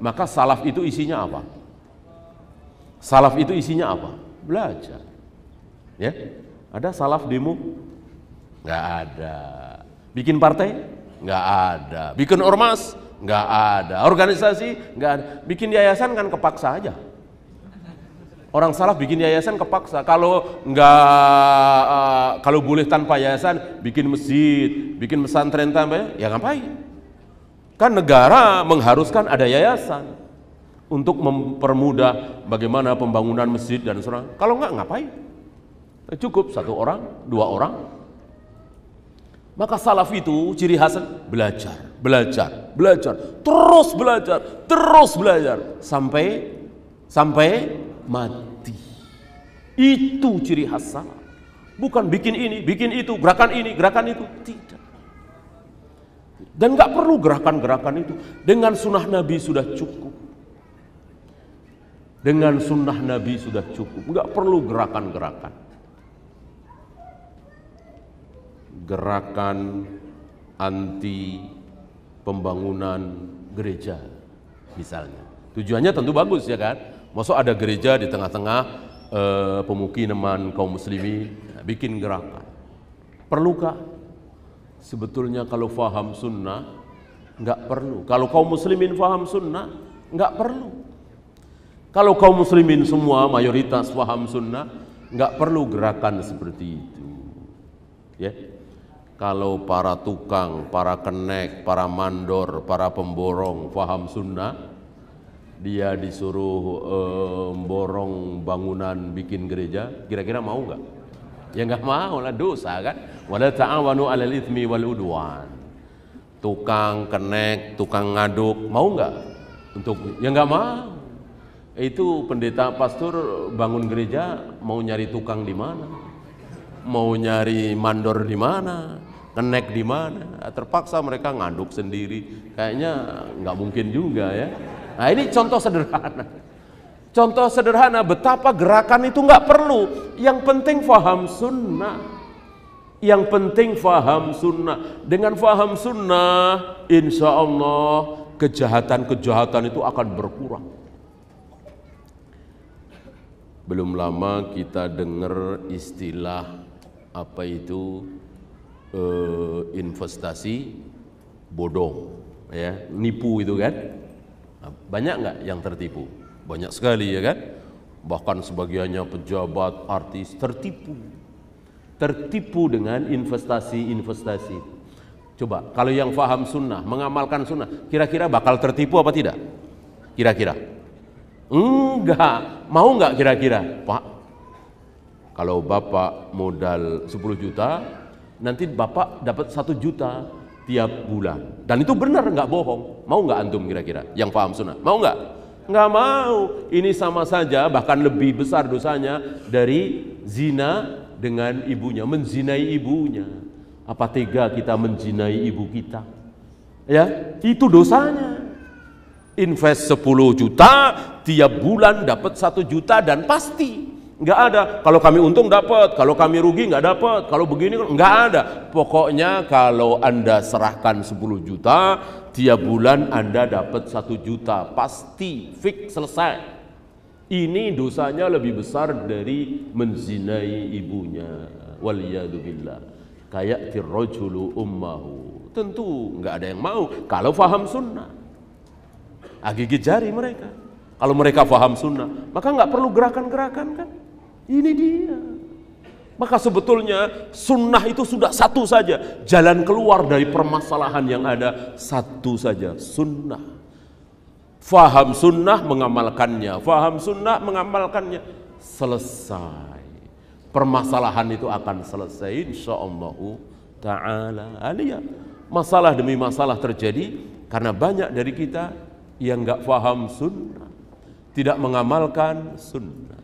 Maka salaf itu isinya apa? Salaf itu isinya apa? Belajar. Ya, ada salaf demo? Nggak ada. Bikin partai? Nggak ada. Bikin ormas? Nggak ada. Organisasi? Nggak ada. Bikin yayasan kan kepaksa aja. Orang salaf bikin yayasan kepaksa. Kalau nggak, uh, kalau boleh tanpa yayasan, bikin masjid, bikin pesantren tanpa, ya ngapain? Kan negara mengharuskan ada yayasan untuk mempermudah bagaimana pembangunan masjid dan sebagainya. Kalau nggak ngapain? Cukup satu orang, dua orang. Maka salaf itu ciri khas belajar, belajar, belajar, terus belajar, terus belajar sampai sampai mati. Itu ciri khas salaf. Bukan bikin ini, bikin itu, gerakan ini, gerakan itu. Tidak. Dan nggak perlu gerakan-gerakan itu. Dengan sunnah Nabi sudah cukup. Dengan sunnah Nabi sudah cukup. Nggak perlu gerakan-gerakan. Gerakan anti pembangunan gereja misalnya. Tujuannya tentu bagus ya kan. Masuk ada gereja di tengah-tengah eh, pemukiman kaum muslimin, bikin gerakan. Perlukah? Sebetulnya kalau faham sunnah nggak perlu. Kalau kaum muslimin faham sunnah nggak perlu. Kalau kaum muslimin semua mayoritas faham sunnah nggak perlu gerakan seperti itu. Ya. Kalau para tukang, para kenek, para mandor, para pemborong faham sunnah, dia disuruh eh, borong bangunan bikin gereja, kira-kira mau nggak? Ya nggak mau lah dosa kan. Wala ta'awanu 'alal itsmi wal udwan. Tukang kenek, tukang ngaduk, mau nggak? Untuk ya nggak mau. Itu pendeta pastor bangun gereja mau nyari tukang di mana? Mau nyari mandor di mana? Kenek di mana? Terpaksa mereka ngaduk sendiri. Kayaknya nggak mungkin juga ya. Nah ini contoh sederhana. Contoh sederhana betapa gerakan itu nggak perlu. Yang penting faham sunnah. Yang penting faham sunnah. Dengan faham sunnah, insya Allah kejahatan-kejahatan itu akan berkurang. Belum lama kita dengar istilah apa itu eh, investasi bodong, ya nipu itu kan. Banyak nggak yang tertipu? Banyak sekali ya kan. Bahkan sebagiannya pejabat, artis tertipu. Tertipu dengan investasi-investasi. Coba, kalau yang faham sunnah, mengamalkan sunnah, kira-kira bakal tertipu apa tidak? Kira-kira? Enggak. Mau enggak kira-kira? Pak, kalau Bapak modal 10 juta, nanti Bapak dapat 1 juta tiap bulan. Dan itu benar enggak bohong. Mau enggak antum kira-kira yang paham sunnah? Mau enggak? Enggak mau. Ini sama saja bahkan lebih besar dosanya dari zina dengan ibunya, menzinai ibunya. Apa tega kita menzinai ibu kita? Ya, itu dosanya. Invest 10 juta, tiap bulan dapat 1 juta dan pasti nggak ada. Kalau kami untung dapat, kalau kami rugi nggak dapat, kalau begini nggak ada. Pokoknya kalau anda serahkan 10 juta, tiap bulan anda dapat 1 juta, pasti fix selesai. Ini dosanya lebih besar dari menzinai ibunya. Waliyadubillah. Kayak tirrojulu ummahu. Tentu nggak ada yang mau kalau faham sunnah. Ah, gigit jari mereka. Kalau mereka faham sunnah, maka nggak perlu gerakan-gerakan kan? Ini dia. Maka sebetulnya sunnah itu sudah satu saja. Jalan keluar dari permasalahan yang ada satu saja. Sunnah. Faham sunnah mengamalkannya. Faham sunnah mengamalkannya. Selesai. Permasalahan itu akan selesai insya Allah ta'ala. Aliyah. Masalah demi masalah terjadi karena banyak dari kita yang nggak faham sunnah. Tidak mengamalkan sunnah.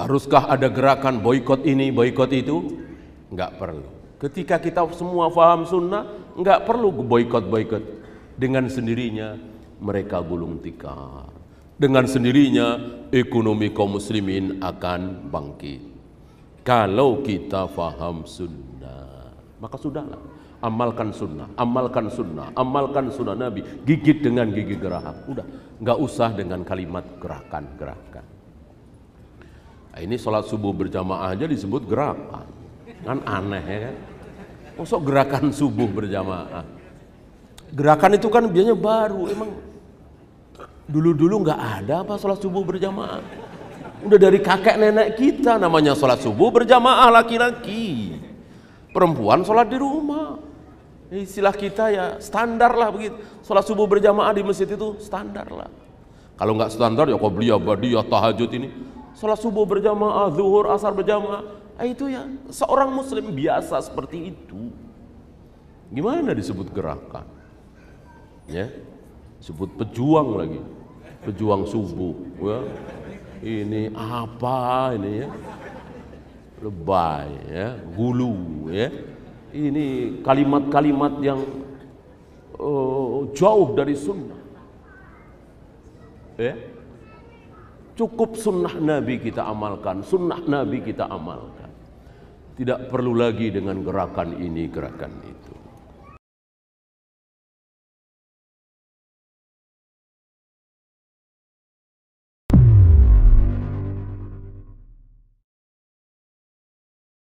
Haruskah ada gerakan boykot ini, boykot itu? Enggak perlu. Ketika kita semua faham sunnah, enggak perlu boykot-boykot. Dengan sendirinya mereka gulung tikar. Dengan sendirinya ekonomi kaum muslimin akan bangkit. Kalau kita faham sunnah, maka sudahlah. amalkan sunnah, amalkan sunnah, amalkan sunnah Nabi, gigit dengan gigi geraham. Udah, nggak usah dengan kalimat gerakan-gerakan. Nah, ini sholat subuh berjamaah aja disebut gerakan, kan aneh ya kan? Masuk gerakan subuh berjamaah. Gerakan itu kan biasanya baru, emang dulu-dulu nggak ada apa sholat subuh berjamaah. Udah dari kakek nenek kita namanya sholat subuh berjamaah laki-laki. Perempuan sholat di rumah. Istilah kita ya standar lah begitu. Sholat subuh berjamaah di masjid itu standar lah. Kalau nggak standar ya kau beli ya tahajud ini. Sholat subuh berjamaah, zuhur, asar berjamaah. Ah, itu ya seorang muslim biasa seperti itu. Gimana disebut gerakan? Ya, disebut pejuang lagi. Pejuang subuh. Ya ini apa ini ya lebay ya gulu ya ini kalimat-kalimat yang uh, jauh dari sunnah ya cukup sunnah Nabi kita amalkan sunnah Nabi kita amalkan. Tidak perlu lagi dengan gerakan ini gerakan itu